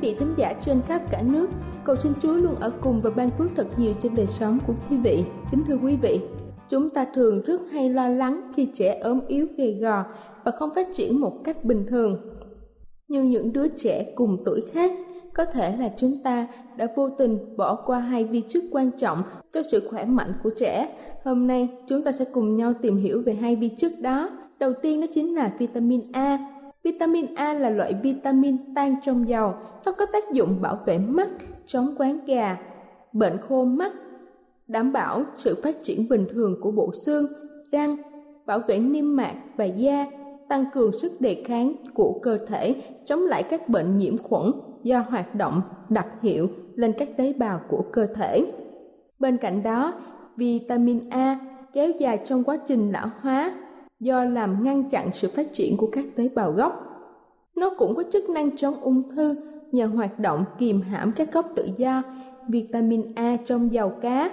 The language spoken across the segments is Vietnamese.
vị thính giả trên khắp cả nước. Cầu xin Chúa luôn ở cùng và ban phước thật nhiều trên đời sống của quý vị. Kính thưa quý vị, chúng ta thường rất hay lo lắng khi trẻ ốm yếu gầy gò và không phát triển một cách bình thường. Nhưng những đứa trẻ cùng tuổi khác có thể là chúng ta đã vô tình bỏ qua hai vi chất quan trọng cho sự khỏe mạnh của trẻ. Hôm nay chúng ta sẽ cùng nhau tìm hiểu về hai vi chất đó. Đầu tiên đó chính là vitamin A Vitamin A là loại vitamin tan trong dầu, nó có tác dụng bảo vệ mắt, chống quán gà, bệnh khô mắt, đảm bảo sự phát triển bình thường của bộ xương, răng, bảo vệ niêm mạc và da, tăng cường sức đề kháng của cơ thể, chống lại các bệnh nhiễm khuẩn do hoạt động đặc hiệu lên các tế bào của cơ thể. Bên cạnh đó, vitamin A kéo dài trong quá trình lão hóa do làm ngăn chặn sự phát triển của các tế bào gốc. Nó cũng có chức năng chống ung thư nhờ hoạt động kiềm hãm các gốc tự do, vitamin A trong dầu cá.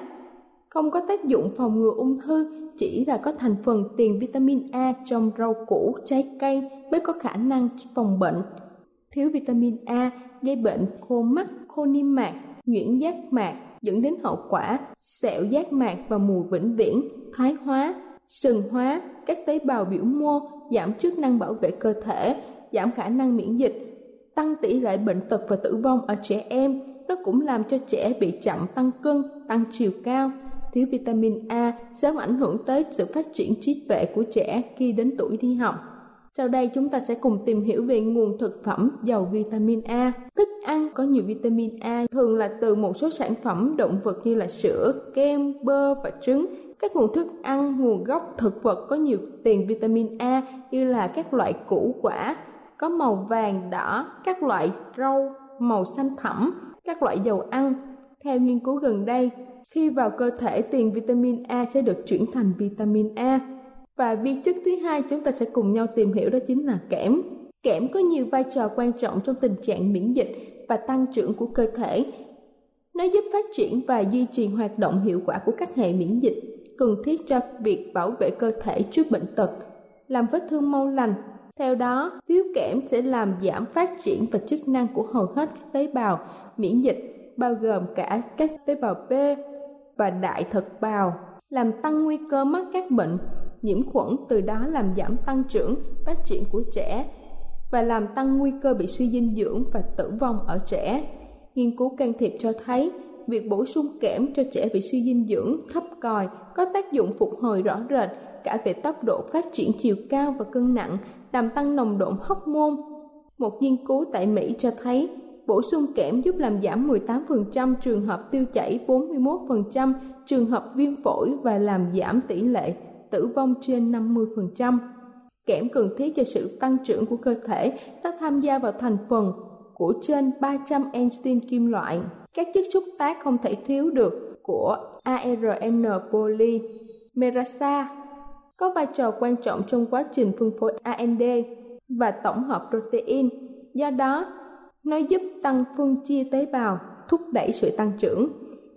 Không có tác dụng phòng ngừa ung thư, chỉ là có thành phần tiền vitamin A trong rau củ, trái cây mới có khả năng phòng bệnh. Thiếu vitamin A gây bệnh khô mắt, khô niêm mạc, nhuyễn giác mạc dẫn đến hậu quả sẹo giác mạc và mù vĩnh viễn, thoái hóa, sừng hóa, các tế bào biểu mô, giảm chức năng bảo vệ cơ thể, giảm khả năng miễn dịch, tăng tỷ lệ bệnh tật và tử vong ở trẻ em. Nó cũng làm cho trẻ bị chậm tăng cân, tăng chiều cao. Thiếu vitamin A sớm ảnh hưởng tới sự phát triển trí tuệ của trẻ khi đến tuổi đi học. Sau đây chúng ta sẽ cùng tìm hiểu về nguồn thực phẩm giàu vitamin A. Thức ăn có nhiều vitamin A thường là từ một số sản phẩm động vật như là sữa, kem, bơ và trứng các nguồn thức ăn nguồn gốc thực vật có nhiều tiền vitamin A như là các loại củ quả có màu vàng đỏ, các loại rau màu xanh thẳm, các loại dầu ăn. Theo nghiên cứu gần đây, khi vào cơ thể tiền vitamin A sẽ được chuyển thành vitamin A. Và vi chất thứ hai chúng ta sẽ cùng nhau tìm hiểu đó chính là kẽm. Kẽm có nhiều vai trò quan trọng trong tình trạng miễn dịch và tăng trưởng của cơ thể. Nó giúp phát triển và duy trì hoạt động hiệu quả của các hệ miễn dịch cần thiết cho việc bảo vệ cơ thể trước bệnh tật, làm vết thương mau lành. Theo đó, thiếu kẽm sẽ làm giảm phát triển và chức năng của hầu hết các tế bào miễn dịch, bao gồm cả các tế bào B và đại thực bào, làm tăng nguy cơ mắc các bệnh nhiễm khuẩn từ đó làm giảm tăng trưởng, phát triển của trẻ và làm tăng nguy cơ bị suy dinh dưỡng và tử vong ở trẻ. Nghiên cứu can thiệp cho thấy việc bổ sung kẽm cho trẻ bị suy dinh dưỡng thấp còi có tác dụng phục hồi rõ rệt cả về tốc độ phát triển chiều cao và cân nặng, làm tăng nồng độ hóc môn. Một nghiên cứu tại Mỹ cho thấy bổ sung kẽm giúp làm giảm 18% trường hợp tiêu chảy, 41% trường hợp viêm phổi và làm giảm tỷ lệ tử vong trên 50%. Kẽm cần thiết cho sự tăng trưởng của cơ thể, nó tham gia vào thành phần của trên 300 enzyme kim loại các chất xúc tác không thể thiếu được của ARN poly Merasa có vai trò quan trọng trong quá trình phân phối AND và tổng hợp protein. Do đó, nó giúp tăng phân chia tế bào, thúc đẩy sự tăng trưởng.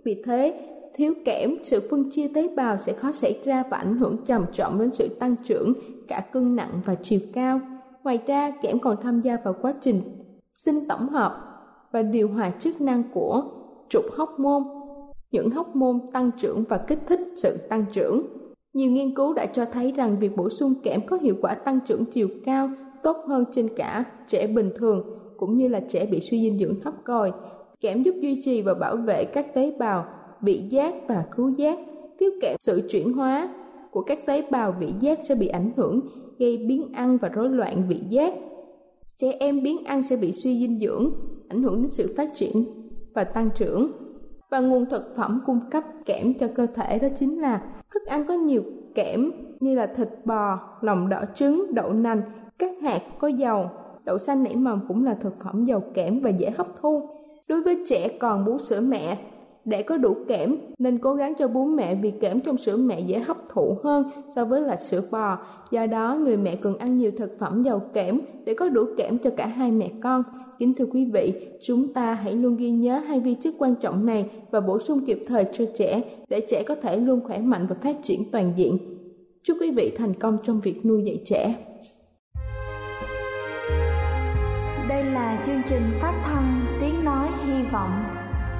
Vì thế, thiếu kẽm, sự phân chia tế bào sẽ khó xảy ra và ảnh hưởng trầm trọng đến sự tăng trưởng, cả cân nặng và chiều cao. Ngoài ra, kẽm còn tham gia vào quá trình sinh tổng hợp và điều hòa chức năng của trục hóc môn, những hóc môn tăng trưởng và kích thích sự tăng trưởng. Nhiều nghiên cứu đã cho thấy rằng việc bổ sung kẽm có hiệu quả tăng trưởng chiều cao tốt hơn trên cả trẻ bình thường cũng như là trẻ bị suy dinh dưỡng thấp còi. Kẽm giúp duy trì và bảo vệ các tế bào vị giác và khứu giác. Thiếu kẽm sự chuyển hóa của các tế bào vị giác sẽ bị ảnh hưởng, gây biến ăn và rối loạn vị giác. Trẻ em biến ăn sẽ bị suy dinh dưỡng, ảnh hưởng đến sự phát triển và tăng trưởng. Và nguồn thực phẩm cung cấp kẽm cho cơ thể đó chính là thức ăn có nhiều kẽm như là thịt bò, lòng đỏ trứng, đậu nành, các hạt có dầu, đậu xanh nảy mầm cũng là thực phẩm giàu kẽm và dễ hấp thu. Đối với trẻ còn bú sữa mẹ, để có đủ kẽm nên cố gắng cho bú mẹ vì kẽm trong sữa mẹ dễ hấp thụ hơn so với là sữa bò. Do đó, người mẹ cần ăn nhiều thực phẩm giàu kẽm để có đủ kẽm cho cả hai mẹ con. Kính thưa quý vị, chúng ta hãy luôn ghi nhớ hai vi chất quan trọng này và bổ sung kịp thời cho trẻ để trẻ có thể luôn khỏe mạnh và phát triển toàn diện. Chúc quý vị thành công trong việc nuôi dạy trẻ. Đây là chương trình phát thanh Tiếng Nói Hy Vọng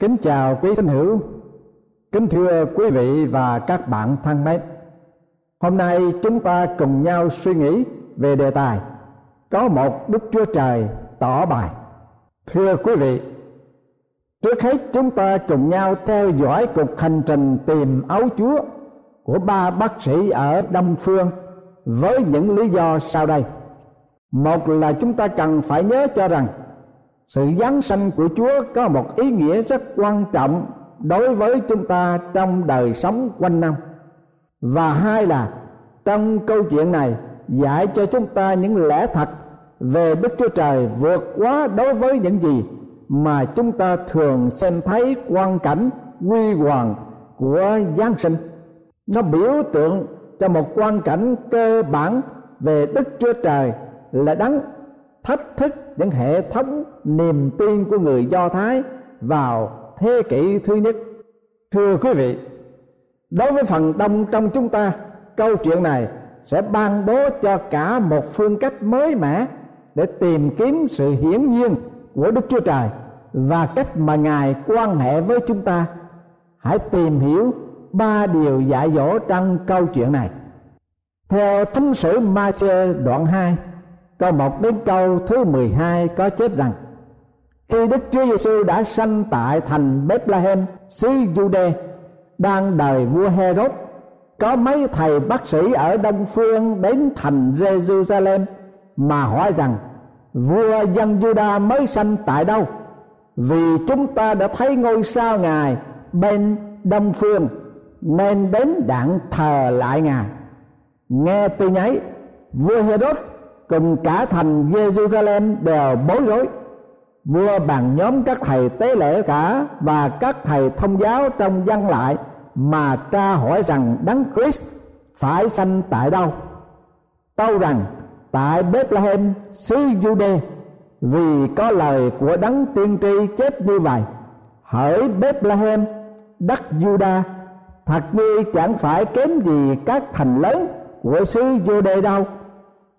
Kính chào quý thính hữu, kính thưa quý vị và các bạn thân mến. Hôm nay chúng ta cùng nhau suy nghĩ về đề tài có một Đức Chúa Trời tỏ bài. Thưa quý vị, trước hết chúng ta cùng nhau theo dõi cuộc hành trình tìm áo Chúa của ba bác sĩ ở Đông Phương với những lý do sau đây. Một là chúng ta cần phải nhớ cho rằng sự giáng sanh của Chúa có một ý nghĩa rất quan trọng đối với chúng ta trong đời sống quanh năm. Và hai là, trong câu chuyện này dạy cho chúng ta những lẽ thật về Đức Chúa Trời vượt quá đối với những gì mà chúng ta thường xem thấy quan cảnh huy hoàng của Giáng sinh. Nó biểu tượng cho một quan cảnh cơ bản về Đức Chúa Trời là đấng thách thức những hệ thống niềm tin của người Do Thái vào thế kỷ thứ nhất. Thưa quý vị, đối với phần đông trong chúng ta, câu chuyện này sẽ ban bố cho cả một phương cách mới mẻ để tìm kiếm sự hiển nhiên của Đức Chúa Trời và cách mà Ngài quan hệ với chúng ta. Hãy tìm hiểu ba điều dạy dỗ trong câu chuyện này. Theo Thánh sử Ma-chê đoạn 2 câu 1 đến câu thứ 12 có chép rằng, khi Đức Chúa Giêsu đã sanh tại thành Bethlehem xứ Jude đang đời vua Herod, có mấy thầy bác sĩ ở đông phương đến thành Jerusalem mà hỏi rằng, vua dân Juda mới sanh tại đâu? Vì chúng ta đã thấy ngôi sao ngài bên đông phương, nên đến đặng thờ lại ngài nghe tin ấy, vua Herod cùng cả thành Jerusalem đều bối rối. Vua bằng nhóm các thầy tế lễ cả và các thầy thông giáo trong dân lại mà tra hỏi rằng đấng Christ phải sanh tại đâu. Tâu rằng, tại Bethlehem, xứ Jude, vì có lời của đấng tiên tri chép như vậy. Hỡi Bethlehem, đất Juda, thật ngươi chẳng phải kém gì các thành lớn của xứ Jude đâu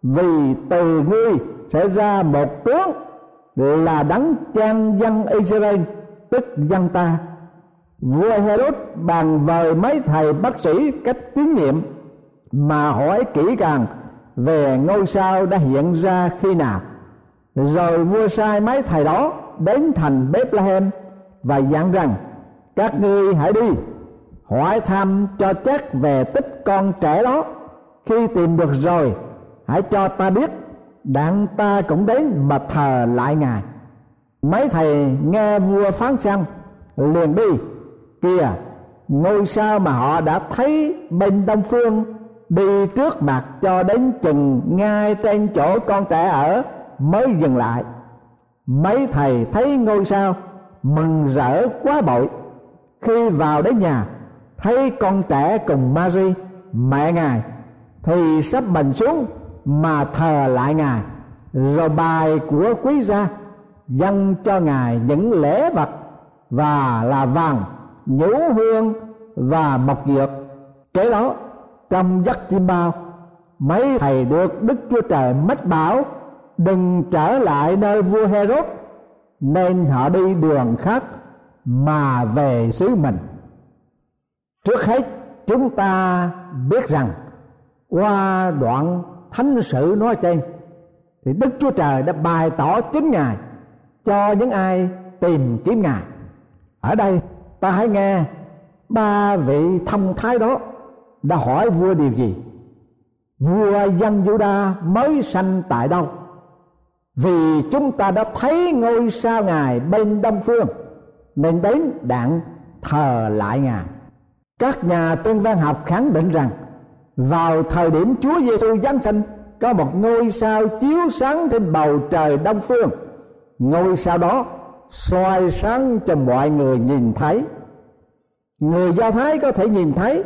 vì từ ngươi sẽ ra một tướng là đấng trang dân Israel, tức dân ta. Vua Herod bàn vời mấy thầy bác sĩ cách chuyến nghiệm mà hỏi kỹ càng về ngôi sao đã hiện ra khi nào. Rồi vua sai mấy thầy đó đến thành Bethlehem và dặn rằng, các ngươi hãy đi, hỏi thăm cho chắc về tích con trẻ đó. Khi tìm được rồi hãy cho ta biết, đặng ta cũng đến mà thờ lại ngài. Mấy thầy nghe vua phán xong liền đi. Kìa, ngôi sao mà họ đã thấy bên đông phương đi trước mặt cho đến chừng ngay trên chỗ con trẻ ở mới dừng lại. Mấy thầy thấy ngôi sao mừng rỡ quá bội. Khi vào đến nhà, thấy con trẻ cùng Mary mẹ ngài, thì sắp mình xuống mà thờ lại ngài. Rồi bài của quý gia dâng cho ngài những lễ vật và là vàng, nhũ hương và mộc dược. Kế đó, trong giấc chim bao, mấy thầy được đức chúa trời mách bảo, đừng trở lại nơi vua herod, nên họ đi đường khác mà về xứ mình. Trước hết, chúng ta biết rằng qua đoạn thánh sự nói trên, thì đức chúa trời đã bày tỏ chính ngài cho những ai tìm kiếm ngài. Ở đây, ta hãy nghe ba vị thông thái đó đã hỏi vua điều gì. Vua dân Juda mới sanh tại đâu? Vì chúng ta đã thấy ngôi sao ngài bên đông phương, nên đến đặng thờ lại ngài. Các nhà tuyên văn học khẳng định rằng vào thời điểm Chúa Giêsu giáng sinh, có một ngôi sao chiếu sáng trên bầu trời đông phương. Ngôi sao đó soi sáng cho mọi người nhìn thấy. Người do thái có thể nhìn thấy,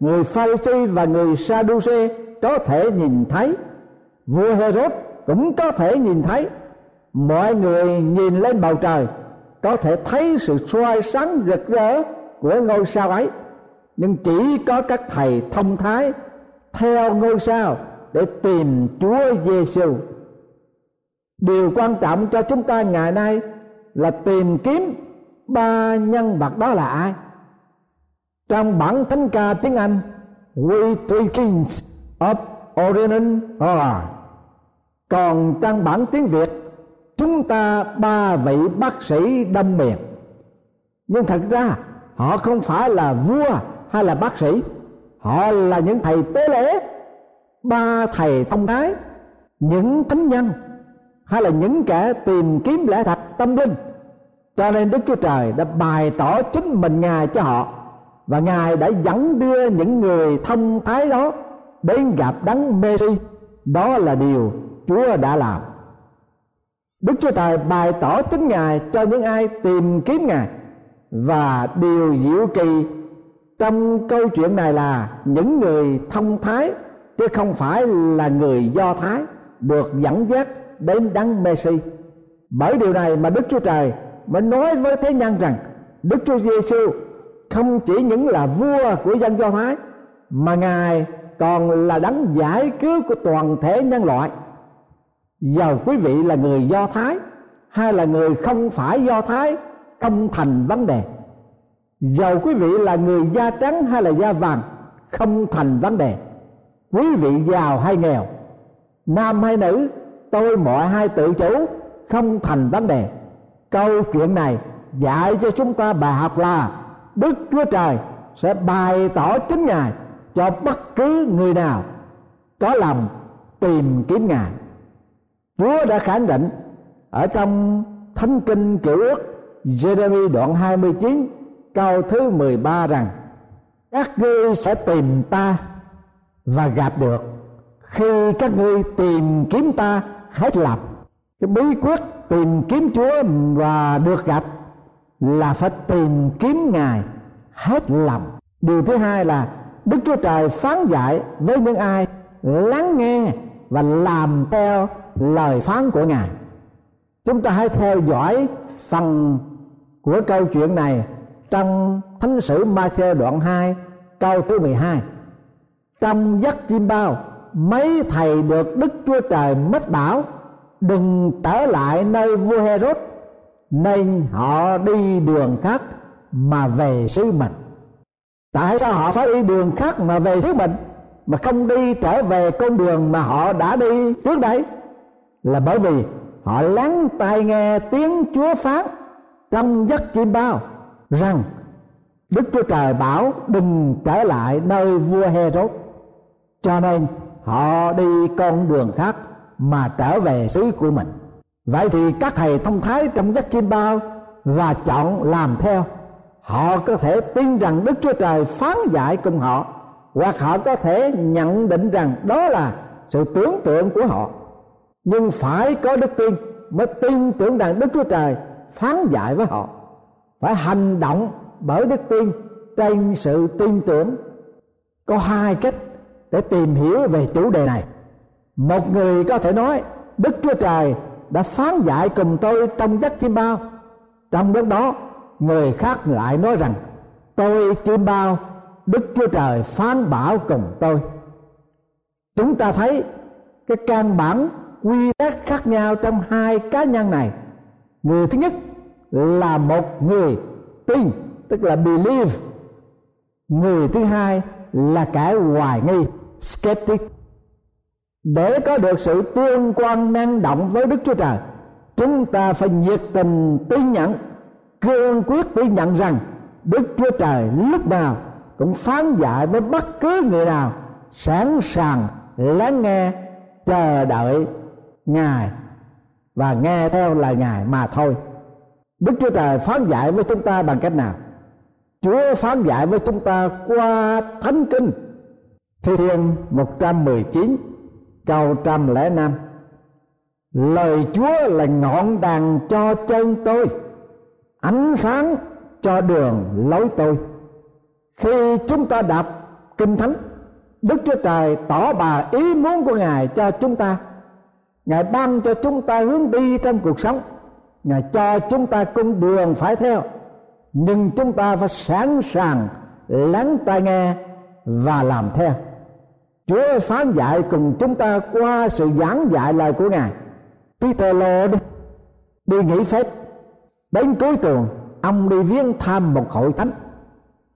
người pharisee và người sadduce có thể nhìn thấy, vua herod cũng có thể nhìn thấy. Mọi người nhìn lên bầu trời, có thể thấy sự soi sáng rực rỡ của ngôi sao ấy nhưng chỉ có các thầy thông thái, theo ngôi sao để tìm Chúa Giêsu. Điều quan trọng cho chúng ta ngày nay là tìm kiếm ba nhân vật đó là ai? Trong bản thánh ca tiếng Anh, We Three Kings of Orion are. Còn trong bản tiếng Việt, chúng ta ba vị bác sĩ đâm miệng. Nhưng thật ra, họ không phải là vua hay là bác sĩ? Họ là những thầy tế lễ. Ba thầy thông thái, những thánh nhân, hay là những kẻ tìm kiếm lẽ thật tâm linh. Cho nên đức chúa trời đã bày tỏ chính mình ngài cho họ. Và ngài đã dẫn đưa những người thông thái đó đến gặp đấng Messi đó là điều Chúa đã làm. Đức Chúa Trời bày tỏ chính Ngài cho những ai tìm kiếm Ngài. Và điều diệu kỳ trong câu chuyện này là những người thông thái, chứ không phải là người do thái, được dẫn dắt đến đấng Messi. Bởi điều này mà Đức Chúa Trời mới nói với thế nhân rằng, Đức Chúa Giêsu không chỉ những là vua của dân Do Thái, mà ngài còn là đấng giải cứu của toàn thể nhân loại. Dầu quý vị là người Do Thái hay là người không phải Do Thái không thành vấn đề? Dầu quý vị là người da trắng hay là da vàng, không thành vấn đề. Quý vị giàu hay nghèo, nam hay nữ, tôi mọi hai tự chủ, không thành vấn đề. Câu chuyện này dạy cho chúng ta bài học là đức chúa trời sẽ bày tỏ chính ngài cho bất cứ người nào có lòng tìm kiếm ngài. Chúa đã khẳng định ở trong thánh kinh cựu ước Jeremy đoạn 29 câu thứ 13 rằng, các ngươi sẽ tìm ta và gặp được. Khi các ngươi tìm kiếm ta, hết lòng. Cái bí quyết tìm kiếm chúa và được gặp là phải tìm kiếm ngài, hết lòng. Điều thứ hai là đức chúa trời phán dạy với những ai lắng nghe và làm theo lời phán của ngài. Chúng ta hãy theo dõi phần của câu chuyện này trong thánh sử Matthew đoạn 2 câu thứ 12 trong giấc chim bao, mấy thầy được Đức Chúa Trời mất bảo, đừng trở lại nơi vua Herod, nên họ đi đường khác mà về xứ mình. Tại sao họ phải đi đường khác mà về xứ mình, mà không đi trở về con đường mà họ đã đi trước đây? Là bởi vì họ lắng tai nghe tiếng Chúa phán trong giấc chim bao rằng, Đức Chúa Trời bảo đừng trở lại nơi vua Herod cho nên, họ đi con đường khác mà trở về xứ của mình. Vậy thì các thầy thông thái trong giấc chim bao và chọn làm theo, họ có thể tin rằng đức chúa trời phán dạy cùng họ, hoặc họ có thể nhận định rằng đó là sự tưởng tượng của họ. Nhưng phải có đức tin mới tin tưởng rằng đức chúa trời phán dạy với họ phải hành động bởi đức tin trên sự tin tưởng. Có hai cách để tìm hiểu về chủ đề này. Một người có thể nói, đức chúa trời đã phán dạy cùng tôi trong giấc chim bao. Trong lúc đó, người khác lại nói rằng, tôi chim bao, đức chúa trời phán bảo cùng tôi. Chúng ta thấy cái căn bản quy tắc khác nhau trong hai cá nhân này. Người thứ nhất là một người tin, tức là believe. Người thứ hai là kẻ hoài nghi, skeptic. Để có được sự tương quan năng động với đức chúa trời, chúng ta phải nhiệt tình tin nhận, cương quyết tin nhận rằng đức chúa trời lúc nào cũng phán dạy với bất cứ người nào, sẵn sàng lắng nghe, chờ đợi ngài. Và nghe theo lời ngài mà thôi đức chúa trời phán dạy với chúng ta bằng cách nào? Chúa phán dạy với chúng ta qua thánh kinh. Thi thiên 119 câu trăm lẻ năm. Lời chúa là ngọn đàn cho chân tôi, ánh sáng cho đường lối tôi. Khi chúng ta đọc kinh thánh, đức chúa trời tỏ bà ý muốn của ngài cho chúng ta. Ngài ban cho chúng ta hướng đi trong cuộc sống ngài cho chúng ta con đường phải theo, nhưng chúng ta phải sẵn sàng lắng tai nghe và làm theo. Chúa phán dạy cùng chúng ta qua sự giảng dạy lời của Ngài. Peter lo đi nghỉ phép, đến cuối tuần, ông đi viếng thăm một hội thánh.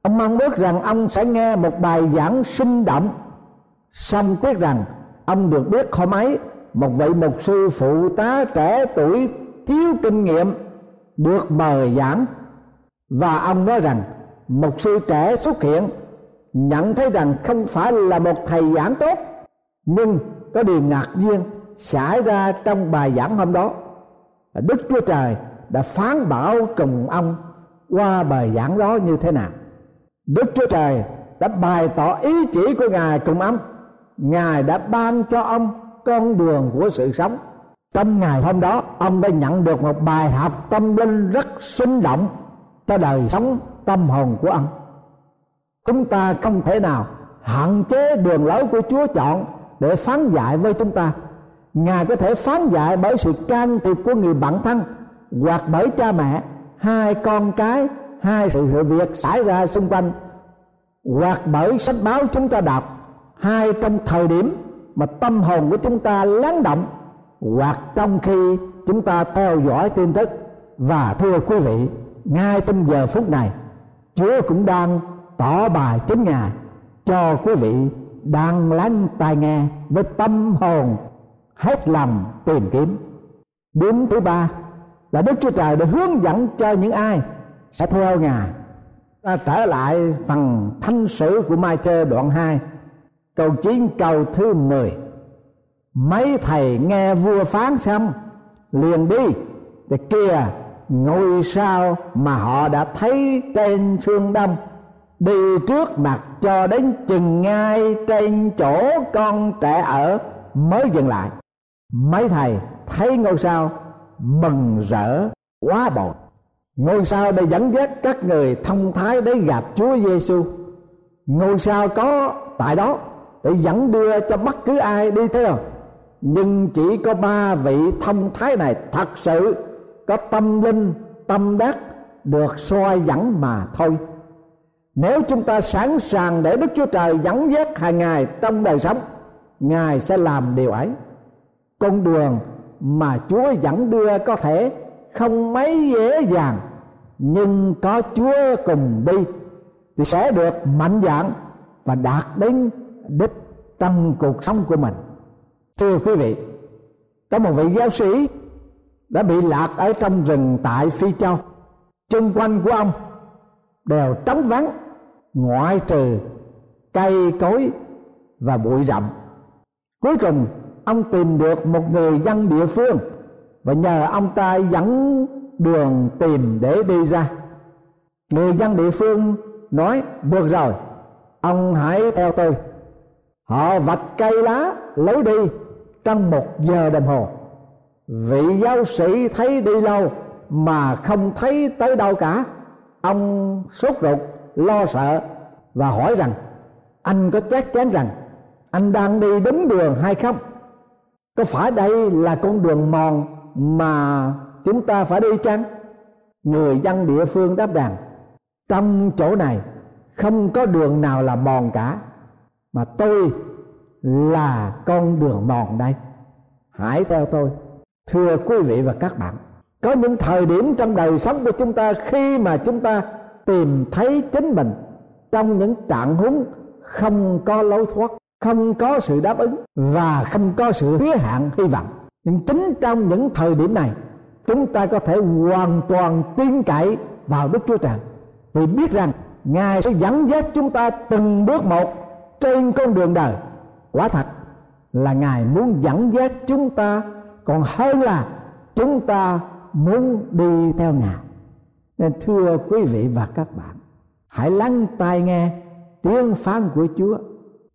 Ông mong ước rằng ông sẽ nghe một bài giảng sinh động. Song tiếc rằng ông được biết hôm ấy một vị mục sư phụ tá trẻ tuổi thiếu kinh nghiệm, được mời giảng. Và ông nói rằng, một sư trẻ xuất hiện, nhận thấy rằng không phải là một thầy giảng tốt, nhưng có điều ngạc nhiên xảy ra trong bài giảng hôm đó. Đức chúa trời đã phán bảo cùng ông qua bài giảng đó như thế nào. Đức chúa trời đã bày tỏ ý chỉ của ngài cùng ông. Ngài đã ban cho ông con đường của sự sống trong ngày hôm đó ông đã nhận được một bài học tâm linh rất sinh động cho đời sống tâm hồn của ông. Chúng ta không thể nào hạn chế đường lối của chúa chọn để phán dạy với chúng ta. Ngài có thể phán dạy bởi sự can thiệp của người bạn thân hoặc bởi cha mẹ hai con cái hai sự, sự việc xảy ra xung quanh hoặc bởi sách báo chúng ta đọc. Hai trong thời điểm mà tâm hồn của chúng ta lắng động hoặc trong khi chúng ta theo dõi tin tức và thưa quý vị, ngay trong giờ phút này, Chúa cũng đang tỏ bài chính ngài cho quý vị đang lắng tai nghe với tâm hồn hết lòng tìm kiếm. Điểm thứ ba là Đức Chúa Trời đã hướng dẫn cho những ai sẽ theo Ngài. Ta trở lại phần thanh sử của Mai Chơ đoạn 2 câu 9 câu thứ 10 mấy thầy nghe vua phán xong liền đi thì kìa, ngôi sao mà họ đã thấy trên phương đông đi trước mặt cho đến chừng ngay trên chỗ con trẻ ở, mới dừng lại. Mấy thầy thấy ngôi sao, mừng rỡ quá bội ngôi sao để dẫn dắt các người thông thái đến gặp Chúa Giêsu ngôi sao có tại đó để dẫn đưa cho bất cứ ai đi theo nhưng chỉ có ba vị thông thái này thật sự có tâm linh, tâm đắc được soi dẫn mà thôi. Nếu chúng ta sẵn sàng để đức chúa trời dẫn dắt hàng ngày trong đời sống, ngài sẽ làm điều ấy. Con đường mà chúa dẫn đưa có thể không mấy dễ dàng, nhưng có chúa cùng đi thì sẽ được mạnh dạn và đạt đến đích trong cuộc sống của mình thưa quý vị, có một vị giáo sĩ đã bị lạc ở trong rừng tại phi châu. Chung quanh của ông đều trống vắng, ngoại trừ cây cối và bụi rậm. Cuối cùng, ông tìm được một người dân địa phương và nhờ ông ta dẫn đường tìm để đi ra. Người dân địa phương nói, được rồi, ông hãy theo tôi. Họ vạch cây lá, lối đi trong một giờ đồng hồ. Vị giáo sĩ thấy đi lâu mà không thấy tới đâu cả. Ông sốt ruột, lo sợ và hỏi rằng, anh có chắc chắn rằng anh đang đi đúng đường hay không? Có phải đây là con đường mòn mà chúng ta phải đi chăng? Người dân địa phương đáp rằng, trong chỗ này không có đường nào là mòn cả, mà tôi là con đường mòn đây. Hãy theo tôi, thưa quý vị và các bạn. Có những thời điểm trong đời sống của chúng ta khi mà chúng ta tìm thấy chính mình trong những trạng huống không có lối thoát, không có sự đáp ứng và không có sự hứa hạn hy vọng. Nhưng chính trong những thời điểm này, chúng ta có thể hoàn toàn tin cậy vào đức chúa trời. Vì biết rằng ngài sẽ dẫn dắt chúng ta từng bước một trên con đường đời quả thật là ngài muốn dẫn dắt chúng ta, còn hơn là chúng ta muốn đi theo ngài. Nên thưa quý vị và các bạn, hãy lắng tai nghe tiếng phán của chúa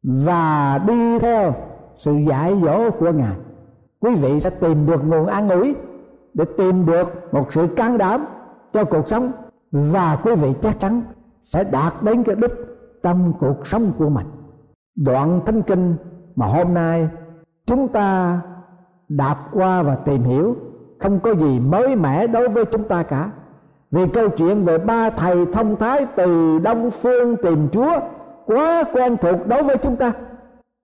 và đi theo sự dạy dỗ của ngài. Quý vị sẽ tìm được nguồn an ủi để tìm được một sự can đảm cho cuộc sống và quý vị chắc chắn sẽ đạt đến cái đích trong cuộc sống của mình. Đoạn thánh kinh mà hôm nay, chúng ta đạp qua và tìm hiểu. Không có gì mới mẻ đối với chúng ta cả. Vì câu chuyện về ba thầy thông thái từ đông phương tìm chúa quá quen thuộc đối với chúng ta.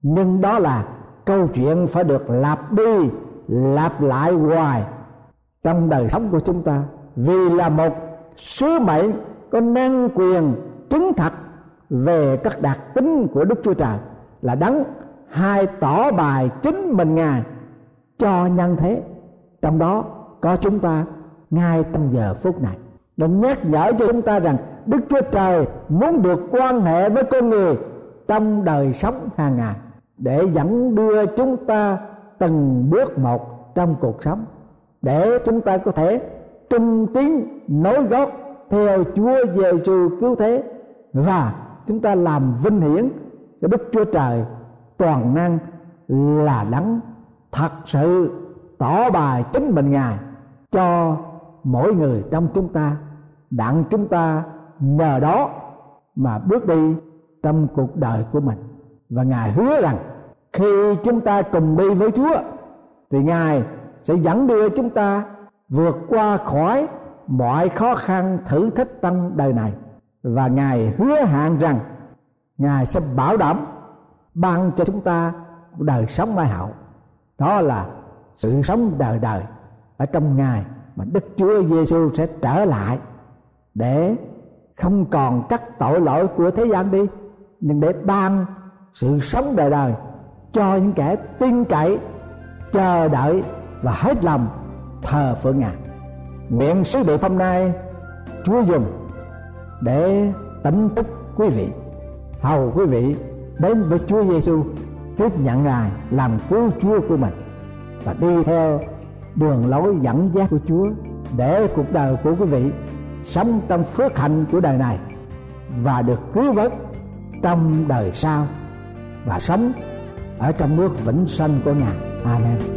Nhưng đó là câu chuyện phải được lặp đi, lặp lại hoài trong đời sống của chúng ta. Vì là một sứ mệnh có năng quyền chứng thật về các đặc tính của Đức Chúa Trời là đấng hai tỏ bài chính mình ngài cho nhân thế. Trong đó có chúng ta ngay trong giờ phút này. Để nhắc nhở cho chúng ta rằng Đức Chúa Trời muốn được quan hệ với con người trong đời sống hàng ngày, để dẫn đưa chúng ta từng bước một trong cuộc sống, để chúng ta có thể trung tín nối gót theo Chúa Giêsu cứu thế, và chúng ta làm vinh hiển cho Đức Chúa Trời toàn năng là đấng thật sự tỏ bài chính mình ngài cho mỗi người trong chúng ta, đặng chúng ta nhờ đó mà bước đi trong cuộc đời của mình. Và ngài hứa rằng khi chúng ta cùng đi với chúa thì ngài sẽ dẫn đưa chúng ta vượt qua khỏi mọi khó khăn thử thách trong đời này. Và ngài hứa hạn rằng ngài sẽ bảo đảm ban cho chúng ta đời sống mai hậu đó là sự sống đời đời ở trong ngài mà đức chúa giêsu sẽ trở lại để không còn cắt tội lỗi của thế gian đi, nhưng để ban sự sống đời đời cho những kẻ tin cậy, chờ đợi và hết lòng thờ phượng ngài. Nguyện sứ điệp hôm nay chúa dùng để tỉnh thức quý vị, hầu quý vị đến với chúa giêsu tiếp nhận ngài làm cứu chúa của mình và đi theo đường lối dẫn dắt của chúa để cuộc đời của quý vị sống trong phước hạnh của đời này và được cứu vớt trong đời sau và sống ở trong nước vĩnh sanh của ngài. Amen.